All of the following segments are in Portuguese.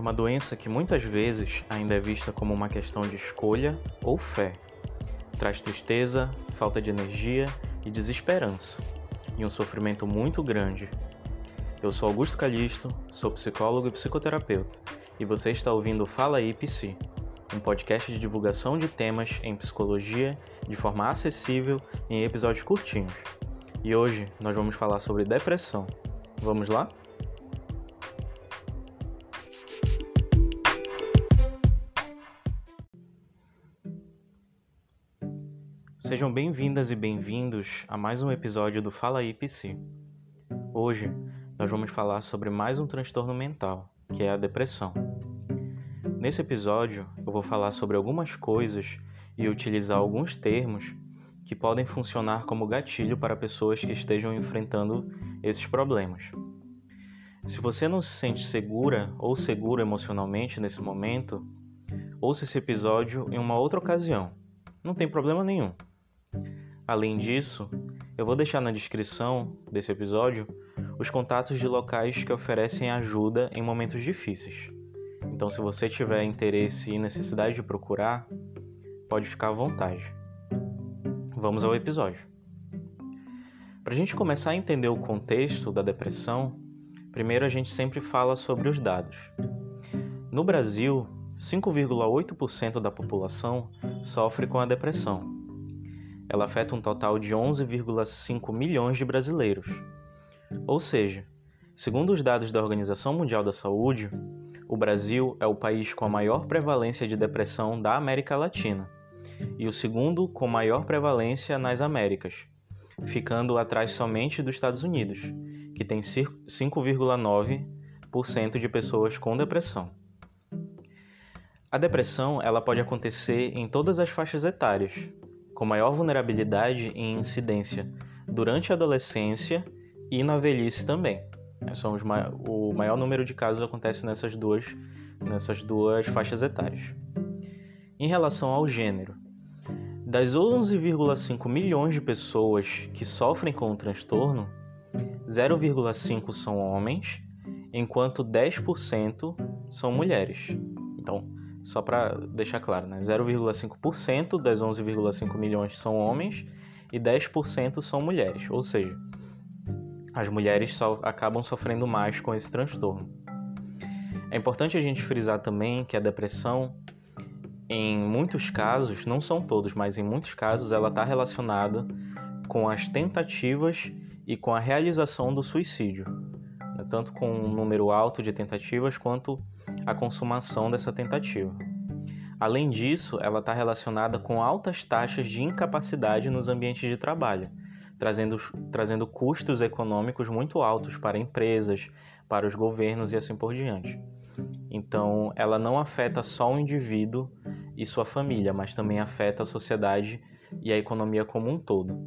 É uma doença que muitas vezes ainda é vista como uma questão de escolha ou fé. Traz tristeza, falta de energia e desesperança, e um sofrimento muito grande. Eu sou Augusto Calixto, sou psicólogo e psicoterapeuta, e você está ouvindo Fala aí Psi, um podcast de divulgação de temas em psicologia de forma acessível em episódios curtinhos. E hoje nós vamos falar sobre depressão. Vamos lá? Sejam bem-vindas e bem-vindos a mais um episódio do Fala aí Psi. Hoje nós vamos falar sobre mais um transtorno mental, que é a depressão. Nesse episódio eu vou falar sobre algumas coisas e utilizar alguns termos que podem funcionar como gatilho para pessoas que estejam enfrentando esses problemas. Se você não se sente segura ou seguro emocionalmente nesse momento, ouça esse episódio em uma outra ocasião. Não tem problema nenhum. Além disso, eu vou deixar na descrição desse episódio os contatos de locais que oferecem ajuda em momentos difíceis. Então, se você tiver interesse e necessidade de procurar, pode ficar à vontade. Vamos ao episódio. Para a gente começar a entender o contexto da depressão, primeiro a gente sempre fala sobre os dados. No Brasil, 5,8% da população sofre com a depressão ela afeta um total de 11,5 milhões de brasileiros. Ou seja, segundo os dados da Organização Mundial da Saúde, o Brasil é o país com a maior prevalência de depressão da América Latina e o segundo com maior prevalência nas Américas, ficando atrás somente dos Estados Unidos, que tem 5,9% de pessoas com depressão. A depressão ela pode acontecer em todas as faixas etárias, com maior vulnerabilidade e incidência durante a adolescência e na velhice também. São os ma o maior número de casos acontece nessas duas, nessas duas faixas etárias. Em relação ao gênero, das 11,5 milhões de pessoas que sofrem com o transtorno, 0,5 são homens, enquanto 10% são mulheres. Então, só para deixar claro, né? 0,5% das 11,5 milhões são homens e 10% são mulheres, ou seja, as mulheres só acabam sofrendo mais com esse transtorno. É importante a gente frisar também que a depressão, em muitos casos, não são todos, mas em muitos casos, ela está relacionada com as tentativas e com a realização do suicídio, né? tanto com um número alto de tentativas quanto a consumação dessa tentativa. Além disso, ela está relacionada com altas taxas de incapacidade nos ambientes de trabalho, trazendo, trazendo custos econômicos muito altos para empresas, para os governos e assim por diante. Então, ela não afeta só o indivíduo e sua família, mas também afeta a sociedade e a economia como um todo.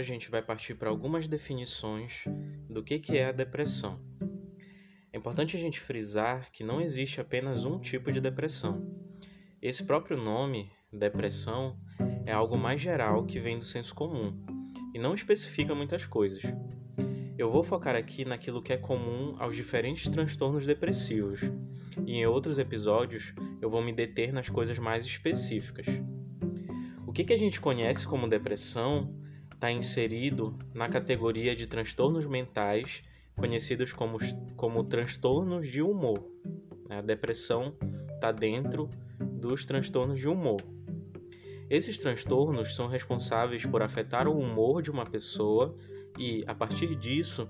Agora a gente vai partir para algumas definições do que, que é a depressão. É importante a gente frisar que não existe apenas um tipo de depressão. Esse próprio nome, depressão, é algo mais geral que vem do senso comum e não especifica muitas coisas. Eu vou focar aqui naquilo que é comum aos diferentes transtornos depressivos, e em outros episódios eu vou me deter nas coisas mais específicas. O que, que a gente conhece como depressão está inserido na categoria de transtornos mentais conhecidos como, como transtornos de humor. Né? A depressão está dentro dos transtornos de humor. Esses transtornos são responsáveis por afetar o humor de uma pessoa e, a partir disso,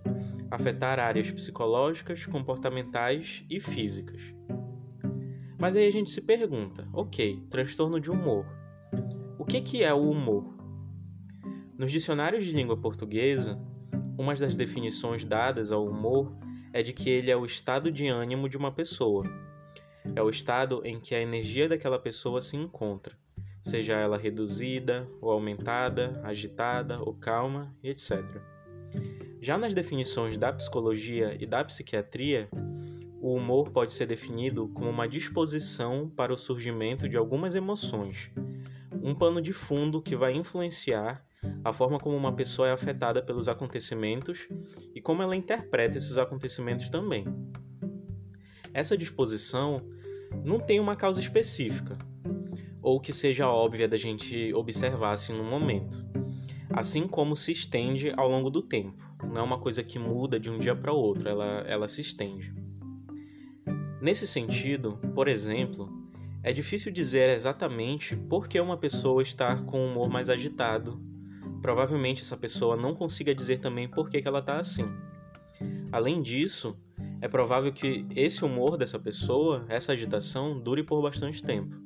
afetar áreas psicológicas, comportamentais e físicas. Mas aí a gente se pergunta: ok, transtorno de humor. O que, que é o humor? Nos dicionários de língua portuguesa, uma das definições dadas ao humor é de que ele é o estado de ânimo de uma pessoa. É o estado em que a energia daquela pessoa se encontra, seja ela reduzida ou aumentada, agitada ou calma, etc. Já nas definições da psicologia e da psiquiatria, o humor pode ser definido como uma disposição para o surgimento de algumas emoções, um pano de fundo que vai influenciar a forma como uma pessoa é afetada pelos acontecimentos e como ela interpreta esses acontecimentos também. Essa disposição não tem uma causa específica, ou que seja óbvia da gente observar assim no momento, assim como se estende ao longo do tempo. Não é uma coisa que muda de um dia para o outro, ela, ela se estende. Nesse sentido, por exemplo, é difícil dizer exatamente por que uma pessoa está com um humor mais agitado. Provavelmente essa pessoa não consiga dizer também por que, que ela está assim. Além disso, é provável que esse humor dessa pessoa, essa agitação, dure por bastante tempo.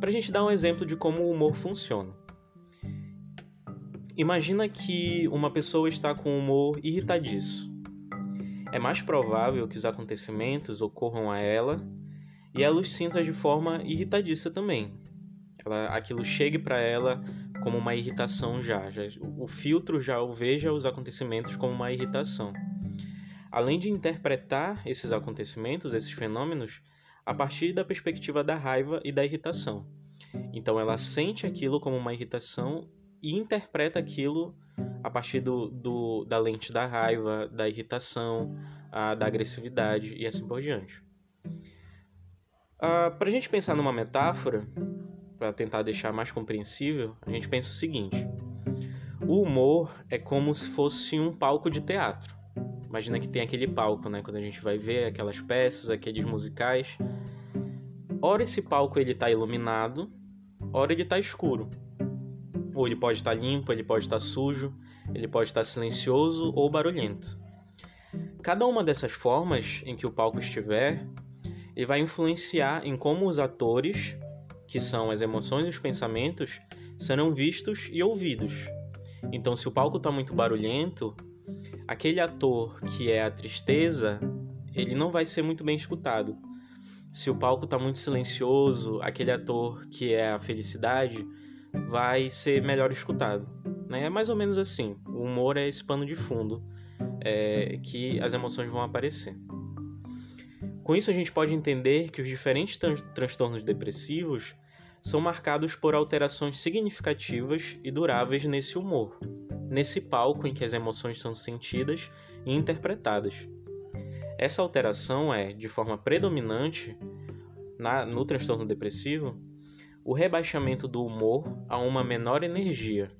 Para a gente dar um exemplo de como o humor funciona. Imagina que uma pessoa está com um humor irritadiço é mais provável que os acontecimentos ocorram a ela e ela os sinta de forma irritadiça também. Ela, aquilo chegue para ela como uma irritação já, já. O filtro já veja os acontecimentos como uma irritação. Além de interpretar esses acontecimentos, esses fenômenos, a partir da perspectiva da raiva e da irritação. Então ela sente aquilo como uma irritação e interpreta aquilo a partir do, do, da lente da raiva, da irritação, a, da agressividade e assim por diante. Ah, para a gente pensar numa metáfora, para tentar deixar mais compreensível, a gente pensa o seguinte: o humor é como se fosse um palco de teatro. Imagina que tem aquele palco, né? Quando a gente vai ver aquelas peças, aqueles musicais. Ora esse palco ele está iluminado, ora ele está escuro. Ou ele pode estar tá limpo, ele pode estar tá sujo, ele pode estar silencioso ou barulhento. Cada uma dessas formas em que o palco estiver, ele vai influenciar em como os atores, que são as emoções e os pensamentos, serão vistos e ouvidos. Então, se o palco está muito barulhento, aquele ator que é a tristeza, ele não vai ser muito bem escutado. Se o palco está muito silencioso, aquele ator que é a felicidade vai ser melhor escutado. Né? É mais ou menos assim. O humor é esse pano de fundo é, que as emoções vão aparecer. Com isso, a gente pode entender que os diferentes tran transtornos depressivos são marcados por alterações significativas e duráveis nesse humor, nesse palco em que as emoções são sentidas e interpretadas. Essa alteração é, de forma predominante, na, no transtorno depressivo, o rebaixamento do humor a uma menor energia,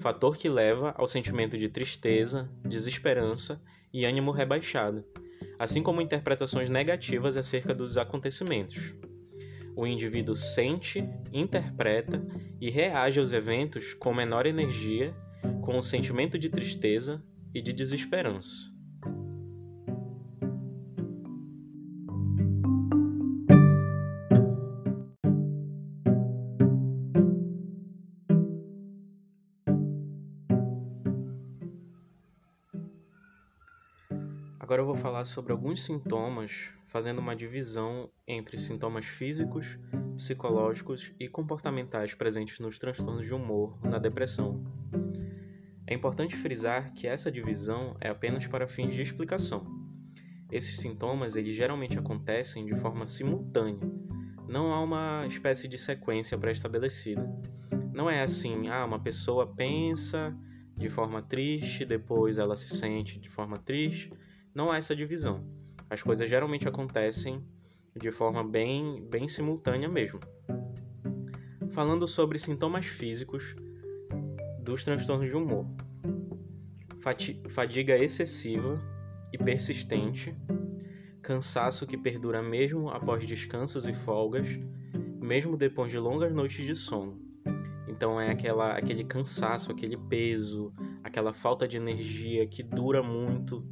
fator que leva ao sentimento de tristeza, desesperança e ânimo rebaixado, assim como interpretações negativas acerca dos acontecimentos. O indivíduo sente, interpreta e reage aos eventos com menor energia, com o sentimento de tristeza e de desesperança. Agora eu vou falar sobre alguns sintomas, fazendo uma divisão entre sintomas físicos, psicológicos e comportamentais presentes nos transtornos de humor na depressão. É importante frisar que essa divisão é apenas para fins de explicação. Esses sintomas eles geralmente acontecem de forma simultânea. Não há uma espécie de sequência pré-estabelecida. Não é assim, ah, uma pessoa pensa de forma triste, depois ela se sente de forma triste, não há essa divisão. As coisas geralmente acontecem de forma bem, bem simultânea mesmo. Falando sobre sintomas físicos dos transtornos de humor: fadiga excessiva e persistente, cansaço que perdura mesmo após descansos e folgas, mesmo depois de longas noites de sono. Então é aquela, aquele cansaço, aquele peso, aquela falta de energia que dura muito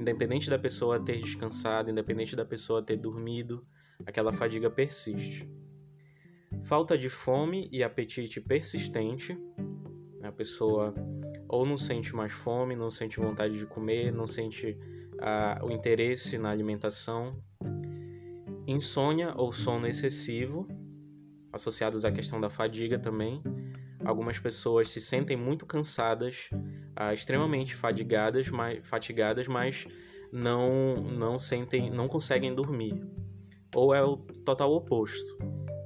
independente da pessoa ter descansado, independente da pessoa ter dormido, aquela fadiga persiste. Falta de fome e apetite persistente, a pessoa ou não sente mais fome, não sente vontade de comer, não sente ah, o interesse na alimentação. Insônia ou sono excessivo, associados à questão da fadiga também. Algumas pessoas se sentem muito cansadas ah, extremamente fadigadas, mas, fatigadas, mas não não sentem, não conseguem dormir. Ou é o total oposto.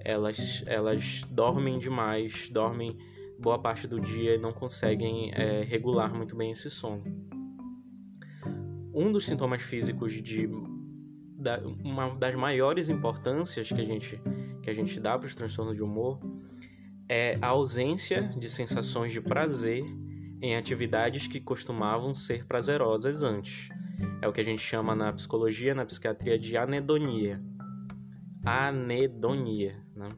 Elas elas dormem demais, dormem boa parte do dia e não conseguem é, regular muito bem esse sono. Um dos sintomas físicos de da, uma das maiores importâncias que a gente que a gente dá para os transtornos de humor é a ausência de sensações de prazer em atividades que costumavam ser prazerosas antes. É o que a gente chama na psicologia, na psiquiatria de anedonia. Anedonia, né?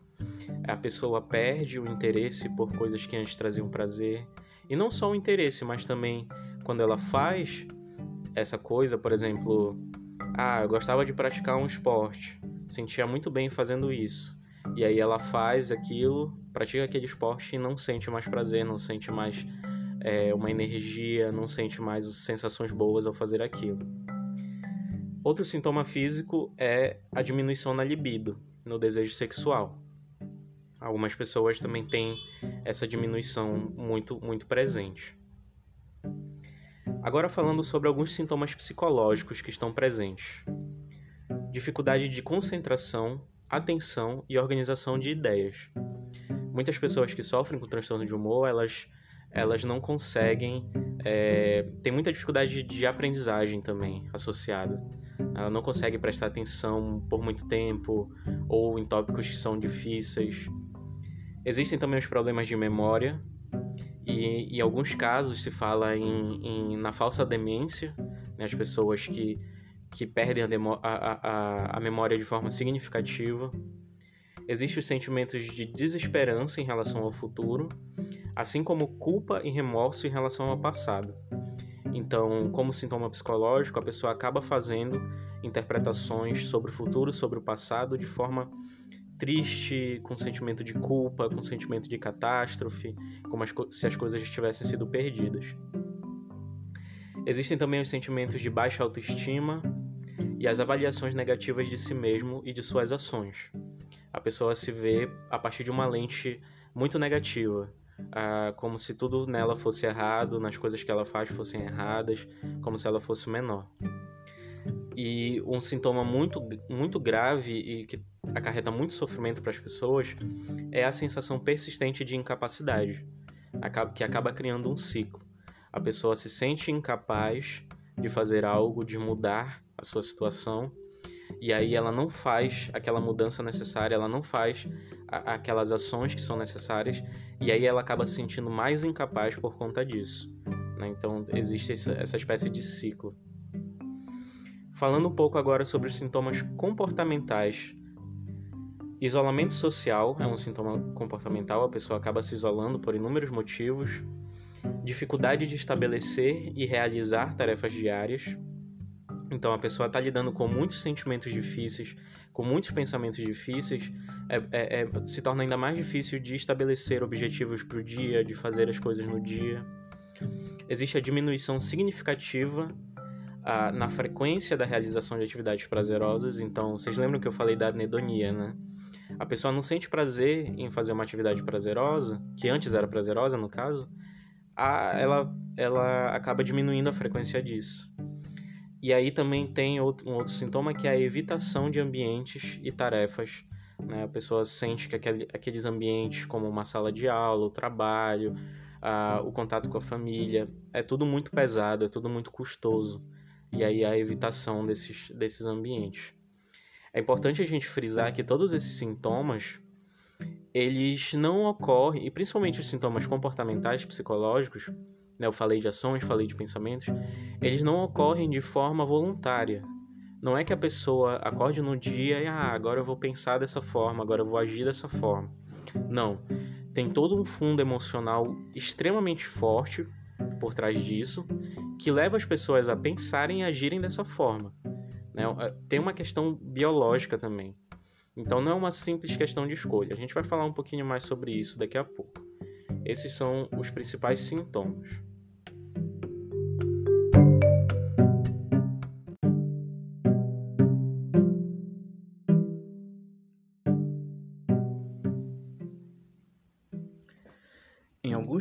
A pessoa perde o interesse por coisas que antes traziam prazer. E não só o interesse, mas também quando ela faz essa coisa, por exemplo, ah, eu gostava de praticar um esporte, sentia muito bem fazendo isso. E aí ela faz aquilo, pratica aquele esporte e não sente mais prazer, não sente mais é, uma energia, não sente mais sensações boas ao fazer aquilo. Outro sintoma físico é a diminuição na libido, no desejo sexual. Algumas pessoas também têm essa diminuição muito, muito presente. Agora falando sobre alguns sintomas psicológicos que estão presentes. Dificuldade de concentração, atenção e organização de ideias. Muitas pessoas que sofrem com transtorno de humor, elas elas não conseguem. É, tem muita dificuldade de aprendizagem também associada. Ela não consegue prestar atenção por muito tempo ou em tópicos que são difíceis. Existem também os problemas de memória e em alguns casos se fala em, em na falsa demência, né, as pessoas que, que perdem a, a, a, a memória de forma significativa. Existem os sentimentos de desesperança em relação ao futuro assim como culpa e remorso em relação ao passado. Então, como sintoma psicológico, a pessoa acaba fazendo interpretações sobre o futuro, sobre o passado, de forma triste, com sentimento de culpa, com sentimento de catástrofe, como as se as coisas tivessem sido perdidas. Existem também os sentimentos de baixa autoestima e as avaliações negativas de si mesmo e de suas ações. A pessoa se vê a partir de uma lente muito negativa, ah, como se tudo nela fosse errado, nas coisas que ela faz fossem erradas, como se ela fosse menor. E um sintoma muito, muito grave e que acarreta muito sofrimento para as pessoas é a sensação persistente de incapacidade, que acaba criando um ciclo. A pessoa se sente incapaz de fazer algo, de mudar a sua situação e aí ela não faz aquela mudança necessária, ela não faz a, aquelas ações que são necessárias, e aí ela acaba se sentindo mais incapaz por conta disso. Né? Então existe essa espécie de ciclo. Falando um pouco agora sobre os sintomas comportamentais. Isolamento social é um sintoma comportamental, a pessoa acaba se isolando por inúmeros motivos. Dificuldade de estabelecer e realizar tarefas diárias então a pessoa está lidando com muitos sentimentos difíceis, com muitos pensamentos difíceis, é, é, é, se torna ainda mais difícil de estabelecer objetivos para o dia, de fazer as coisas no dia. Existe a diminuição significativa a, na frequência da realização de atividades prazerosas. Então, vocês lembram que eu falei da anedonia, né? A pessoa não sente prazer em fazer uma atividade prazerosa, que antes era prazerosa, no caso, a, ela, ela acaba diminuindo a frequência disso. E aí também tem outro, um outro sintoma que é a evitação de ambientes e tarefas. Né? A pessoa sente que aquele, aqueles ambientes, como uma sala de aula, o trabalho, a, o contato com a família, é tudo muito pesado, é tudo muito custoso. E aí a evitação desses, desses ambientes. É importante a gente frisar que todos esses sintomas eles não ocorrem, e principalmente os sintomas comportamentais psicológicos, né, eu falei de ações, falei de pensamentos, eles não ocorrem de forma voluntária. Não é que a pessoa acorde no dia e ah, agora eu vou pensar dessa forma, agora eu vou agir dessa forma. Não. Tem todo um fundo emocional extremamente forte por trás disso que leva as pessoas a pensarem e agirem dessa forma. Né? É, tem uma questão biológica também. Então não é uma simples questão de escolha. A gente vai falar um pouquinho mais sobre isso daqui a pouco. Esses são os principais sintomas.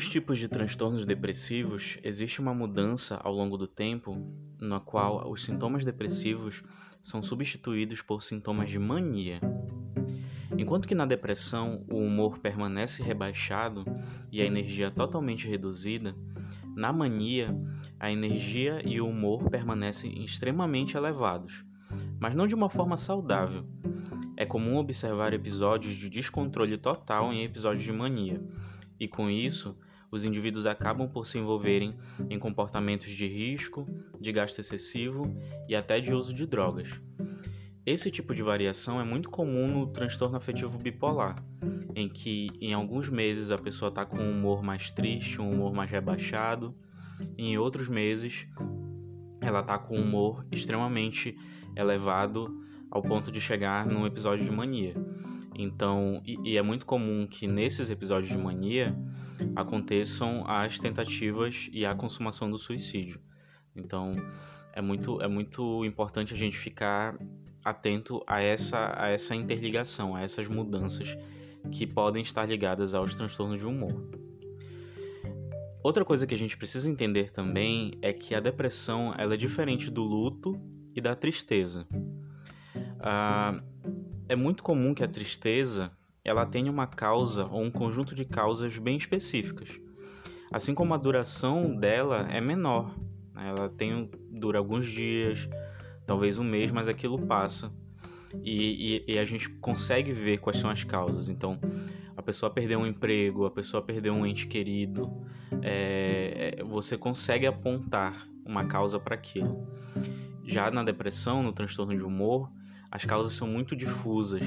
Alguns os tipos de transtornos depressivos, existe uma mudança ao longo do tempo na qual os sintomas depressivos são substituídos por sintomas de mania. Enquanto que na depressão o humor permanece rebaixado e a energia totalmente reduzida, na mania a energia e o humor permanecem extremamente elevados, mas não de uma forma saudável. É comum observar episódios de descontrole total em episódios de mania e com isso, os indivíduos acabam por se envolverem em comportamentos de risco, de gasto excessivo e até de uso de drogas. Esse tipo de variação é muito comum no transtorno afetivo bipolar, em que em alguns meses a pessoa está com um humor mais triste, um humor mais rebaixado, em outros meses ela está com um humor extremamente elevado ao ponto de chegar num episódio de mania. Então, e, e, é muito comum que nesses episódios de mania aconteçam as tentativas e a consumação do suicídio. Então, é muito, é muito importante a gente ficar atento a essa, a essa interligação, a essas mudanças que podem estar ligadas aos transtornos de humor. Outra coisa que a gente precisa entender também é que a depressão ela é diferente do luto e da tristeza. Ah, é muito comum que a tristeza ela tenha uma causa ou um conjunto de causas bem específicas. Assim como a duração dela é menor, né? ela tem dura alguns dias, talvez um mês, mas aquilo passa e, e, e, a gente consegue ver quais são as causas. Então, a pessoa perdeu um emprego, a pessoa perdeu um ente querido, é, você consegue apontar uma causa para aquilo. Já na depressão, no transtorno de humor, as causas são muito difusas,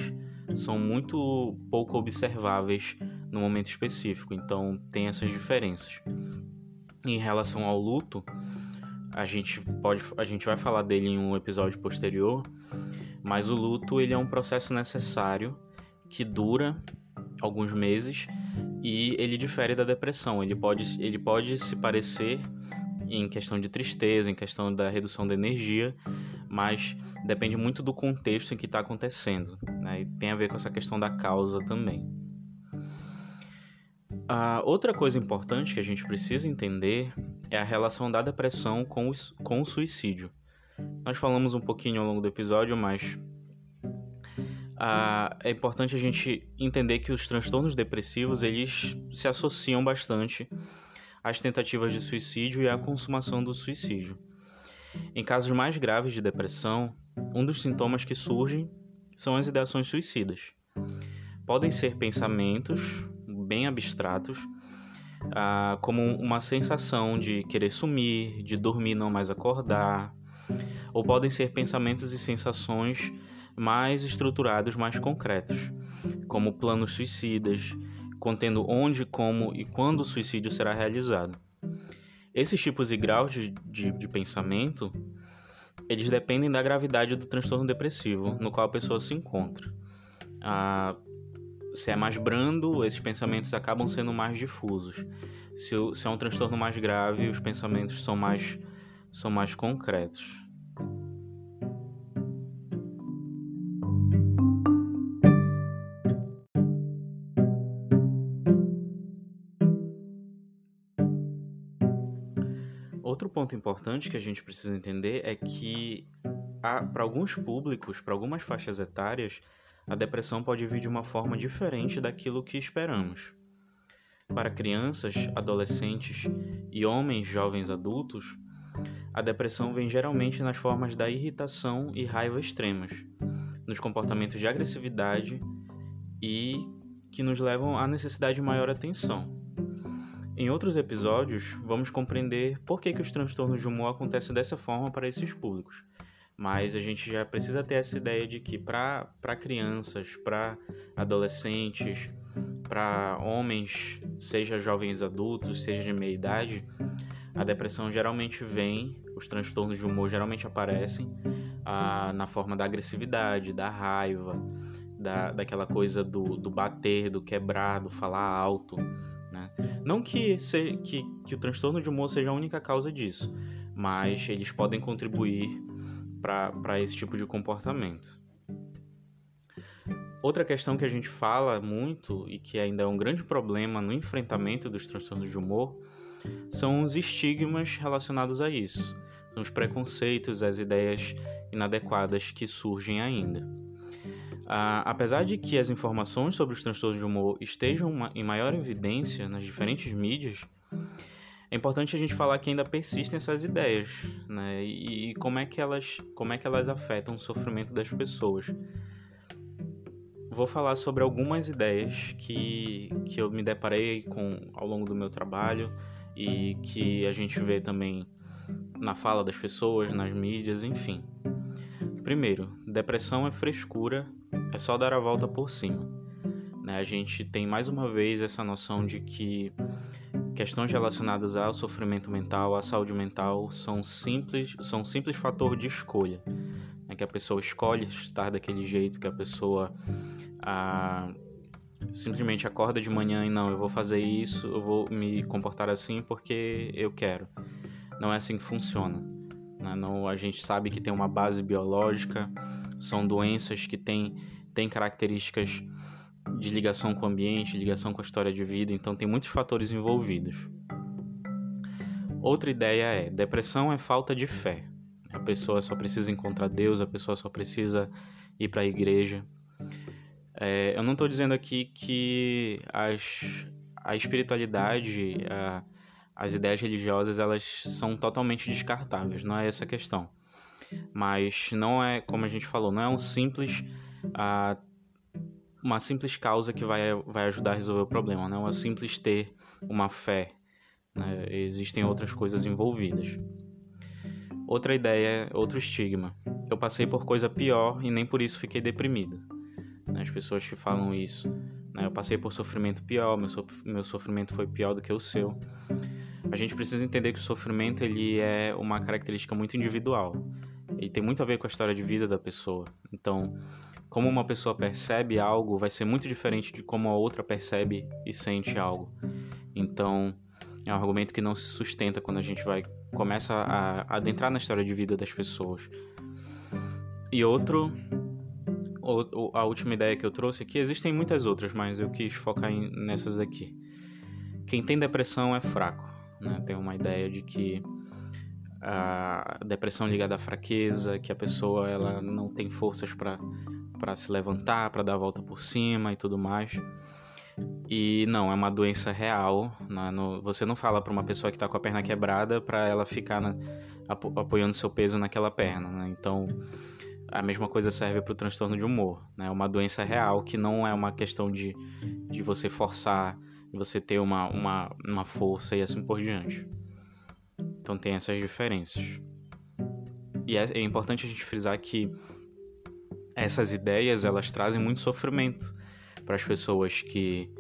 são muito pouco observáveis no momento específico, então tem essas diferenças. Em relação ao luto, a gente pode, a gente vai falar dele em um episódio posterior, mas o luto ele é um processo necessário que dura alguns meses e ele difere da depressão. Ele pode, ele pode se parecer em questão de tristeza, em questão da redução da energia, mas depende muito do contexto em que está acontecendo. Né? E tem a ver com essa questão da causa também. A outra coisa importante que a gente precisa entender é a relação da depressão com o, com o suicídio. Nós falamos um pouquinho ao longo do episódio, mas é importante a gente entender que os transtornos depressivos eles se associam bastante às tentativas de suicídio e à consumação do suicídio. Em casos mais graves de depressão, um dos sintomas que surgem são as ideações suicidas. Podem ser pensamentos bem abstratos, ah, como uma sensação de querer sumir, de dormir não mais acordar, ou podem ser pensamentos e sensações mais estruturados, mais concretos, como planos suicidas, contendo onde, como e quando o suicídio será realizado. Esses tipos e graus de, de, de pensamento, eles dependem da gravidade do transtorno depressivo no qual a pessoa se encontra. Ah, se é mais brando, esses pensamentos acabam sendo mais difusos. Se, se é um transtorno mais grave, os pensamentos são mais, são mais concretos. Importante que a gente precisa entender é que para alguns públicos, para algumas faixas etárias, a depressão pode vir de uma forma diferente daquilo que esperamos. Para crianças, adolescentes e homens jovens adultos, a depressão vem geralmente nas formas da irritação e raiva extremas, nos comportamentos de agressividade e que nos levam à necessidade de maior atenção. Em outros episódios, vamos compreender por que, que os transtornos de humor acontecem dessa forma para esses públicos. Mas a gente já precisa ter essa ideia de que para crianças, para adolescentes, para homens, seja jovens adultos, seja de meia idade, a depressão geralmente vem, os transtornos de humor geralmente aparecem ah, na forma da agressividade, da raiva, da, daquela coisa do, do bater, do quebrar, do falar alto né? Não que, que, que o transtorno de humor seja a única causa disso, mas eles podem contribuir para esse tipo de comportamento. Outra questão que a gente fala muito e que ainda é um grande problema no enfrentamento dos transtornos de humor são os estigmas relacionados a isso. São os preconceitos, as ideias inadequadas que surgem ainda. Ah, apesar de que as informações sobre os transtornos de humor estejam em maior evidência nas diferentes mídias, é importante a gente falar que ainda persistem essas ideias, né? E, e como é que elas, como é que elas afetam o sofrimento das pessoas. Vou falar sobre algumas ideias que, que eu me deparei com ao longo do meu trabalho e que a gente vê também na fala das pessoas, nas mídias, enfim. Primeiro, depressão é frescura, é só dar a volta por cima. Né? A gente tem mais uma vez essa noção de que questões relacionadas ao sofrimento mental, à saúde mental, são simples, são simples fator de escolha. Né? Que a pessoa escolhe estar daquele jeito, que a pessoa ah, simplesmente acorda de manhã e não, eu vou fazer isso, eu vou me comportar assim porque eu quero. Não é assim que funciona. Né? Não, a gente sabe que tem uma base biológica, são doenças que têm, têm características de ligação com o ambiente, ligação com a história de vida, então tem muitos fatores envolvidos. Outra ideia é: depressão é falta de fé. A pessoa só precisa encontrar Deus, a pessoa só precisa ir para a igreja. É, eu não estou dizendo aqui que as, a espiritualidade, a, as ideias religiosas, elas são totalmente descartáveis, não é essa a questão. Mas não é, como a gente falou, não é um simples a, uma simples causa que vai, vai ajudar a resolver o problema, não é simples ter uma fé. Né? Existem outras coisas envolvidas. Outra ideia, outro estigma. Eu passei por coisa pior e nem por isso fiquei deprimido né? as pessoas que falam isso. Né? Eu passei por sofrimento pior, meu sofrimento foi pior do que o seu. A gente precisa entender que o sofrimento ele é uma característica muito individual. Ele tem muito a ver com a história de vida da pessoa. Então, como uma pessoa percebe algo vai ser muito diferente de como a outra percebe e sente algo. Então, é um argumento que não se sustenta quando a gente vai começa a, adentrar na história de vida das pessoas. E outro a última ideia que eu trouxe aqui, existem muitas outras, mas eu quis focar nessas aqui. Quem tem depressão é fraco, né? Tem uma ideia de que a depressão ligada à fraqueza, que a pessoa ela não tem forças para se levantar, para dar a volta por cima e tudo mais. E não, é uma doença real. Né? No, você não fala para uma pessoa que está com a perna quebrada para ela ficar na, apoiando seu peso naquela perna. Né? Então, a mesma coisa serve para o transtorno de humor. Né? É uma doença real que não é uma questão de, de você forçar, de você ter uma, uma, uma força e assim por diante. Então tem essas diferenças. E é, é importante a gente frisar que essas ideias elas trazem muito sofrimento para as pessoas que,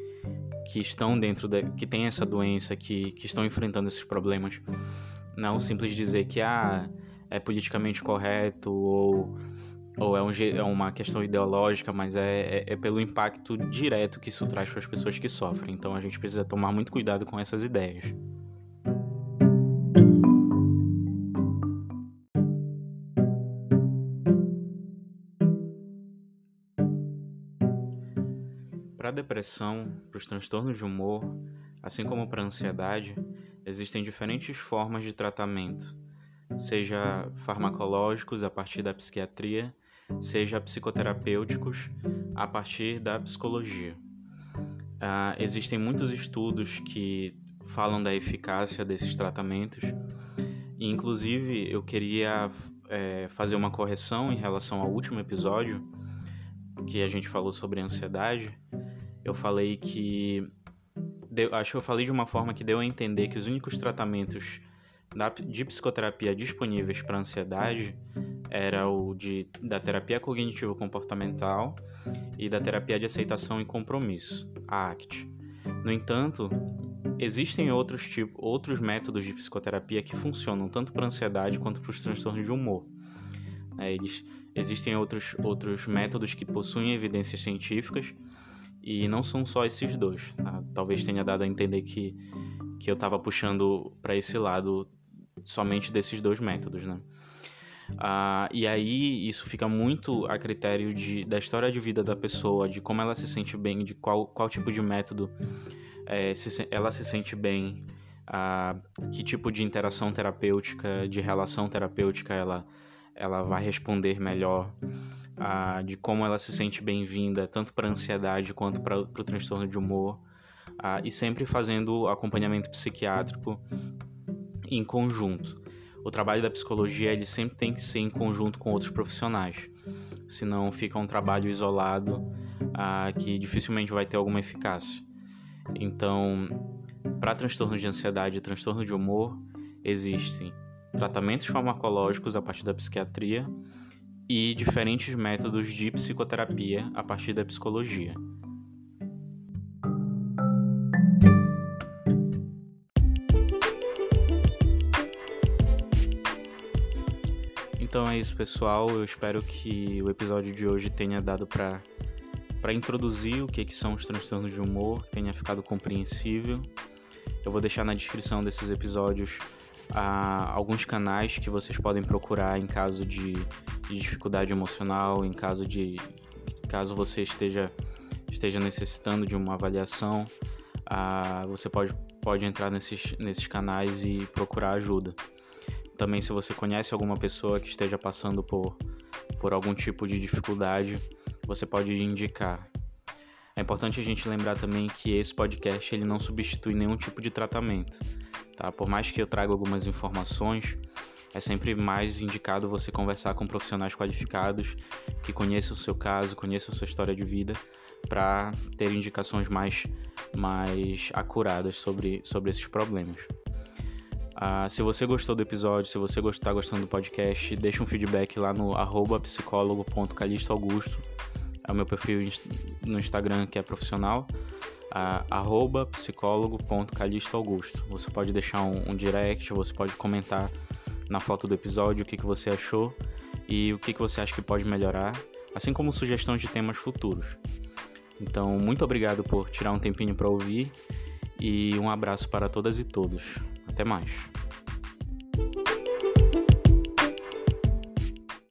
que estão dentro da, que têm essa doença, que, que estão enfrentando esses problemas. Não simples dizer que ah, é politicamente correto ou ou é, um, é uma questão ideológica, mas é, é, é pelo impacto direto que isso traz para as pessoas que sofrem. Então a gente precisa tomar muito cuidado com essas ideias. Depressão, para os transtornos de humor, assim como para a ansiedade, existem diferentes formas de tratamento, seja farmacológicos a partir da psiquiatria seja psicoterapêuticos a partir da psicologia. Uh, existem muitos estudos que falam da eficácia desses tratamentos, e inclusive eu queria é, fazer uma correção em relação ao último episódio que a gente falou sobre ansiedade. Eu falei que. Deu, acho que eu falei de uma forma que deu a entender que os únicos tratamentos da, de psicoterapia disponíveis para ansiedade era o de, da terapia cognitivo comportamental e da terapia de aceitação e compromisso, a ACT. No entanto, existem outros, tipo, outros métodos de psicoterapia que funcionam tanto para ansiedade quanto para os transtornos de humor. É, eles, existem outros, outros métodos que possuem evidências científicas e não são só esses dois. Tá? Talvez tenha dado a entender que, que eu estava puxando para esse lado somente desses dois métodos. Né? Ah, e aí isso fica muito a critério de, da história de vida da pessoa, de como ela se sente bem, de qual, qual tipo de método é, se, ela se sente bem, ah, que tipo de interação terapêutica, de relação terapêutica ela, ela vai responder melhor, de como ela se sente bem-vinda, tanto para ansiedade quanto para o transtorno de humor, e sempre fazendo acompanhamento psiquiátrico em conjunto o trabalho da psicologia ele sempre tem que ser em conjunto com outros profissionais, senão fica um trabalho isolado que dificilmente vai ter alguma eficácia. Então, para transtorno de ansiedade e transtorno de humor, existem tratamentos farmacológicos a partir da psiquiatria e diferentes métodos de psicoterapia a partir da psicologia. Então é isso, pessoal. Eu espero que o episódio de hoje tenha dado para para introduzir o que, que são os transtornos de humor, tenha ficado compreensível. Eu vou deixar na descrição desses episódios ah, alguns canais que vocês podem procurar em caso de, de dificuldade emocional, em caso de caso você esteja esteja necessitando de uma avaliação, você pode, pode entrar nesses, nesses canais e procurar ajuda. Também, se você conhece alguma pessoa que esteja passando por, por algum tipo de dificuldade, você pode indicar. É importante a gente lembrar também que esse podcast ele não substitui nenhum tipo de tratamento. Tá? Por mais que eu traga algumas informações, é sempre mais indicado você conversar com profissionais qualificados que conheçam o seu caso, conheçam a sua história de vida, para ter indicações mais, mais acuradas sobre, sobre esses problemas. Uh, se você gostou do episódio, se você está gostando do podcast, deixa um feedback lá no arroba psicólogo.calistoaugusto. É o meu perfil no Instagram que é profissional. Uh, arroba psicólogo.calistoaugusto. Você pode deixar um, um, direct, você pode comentar na foto do episódio o que, que você achou e o que, que você acha que pode melhorar, assim como sugestão de temas futuros. Então, muito obrigado por tirar um tempinho para ouvir e um abraço para todas e todos. Até mais.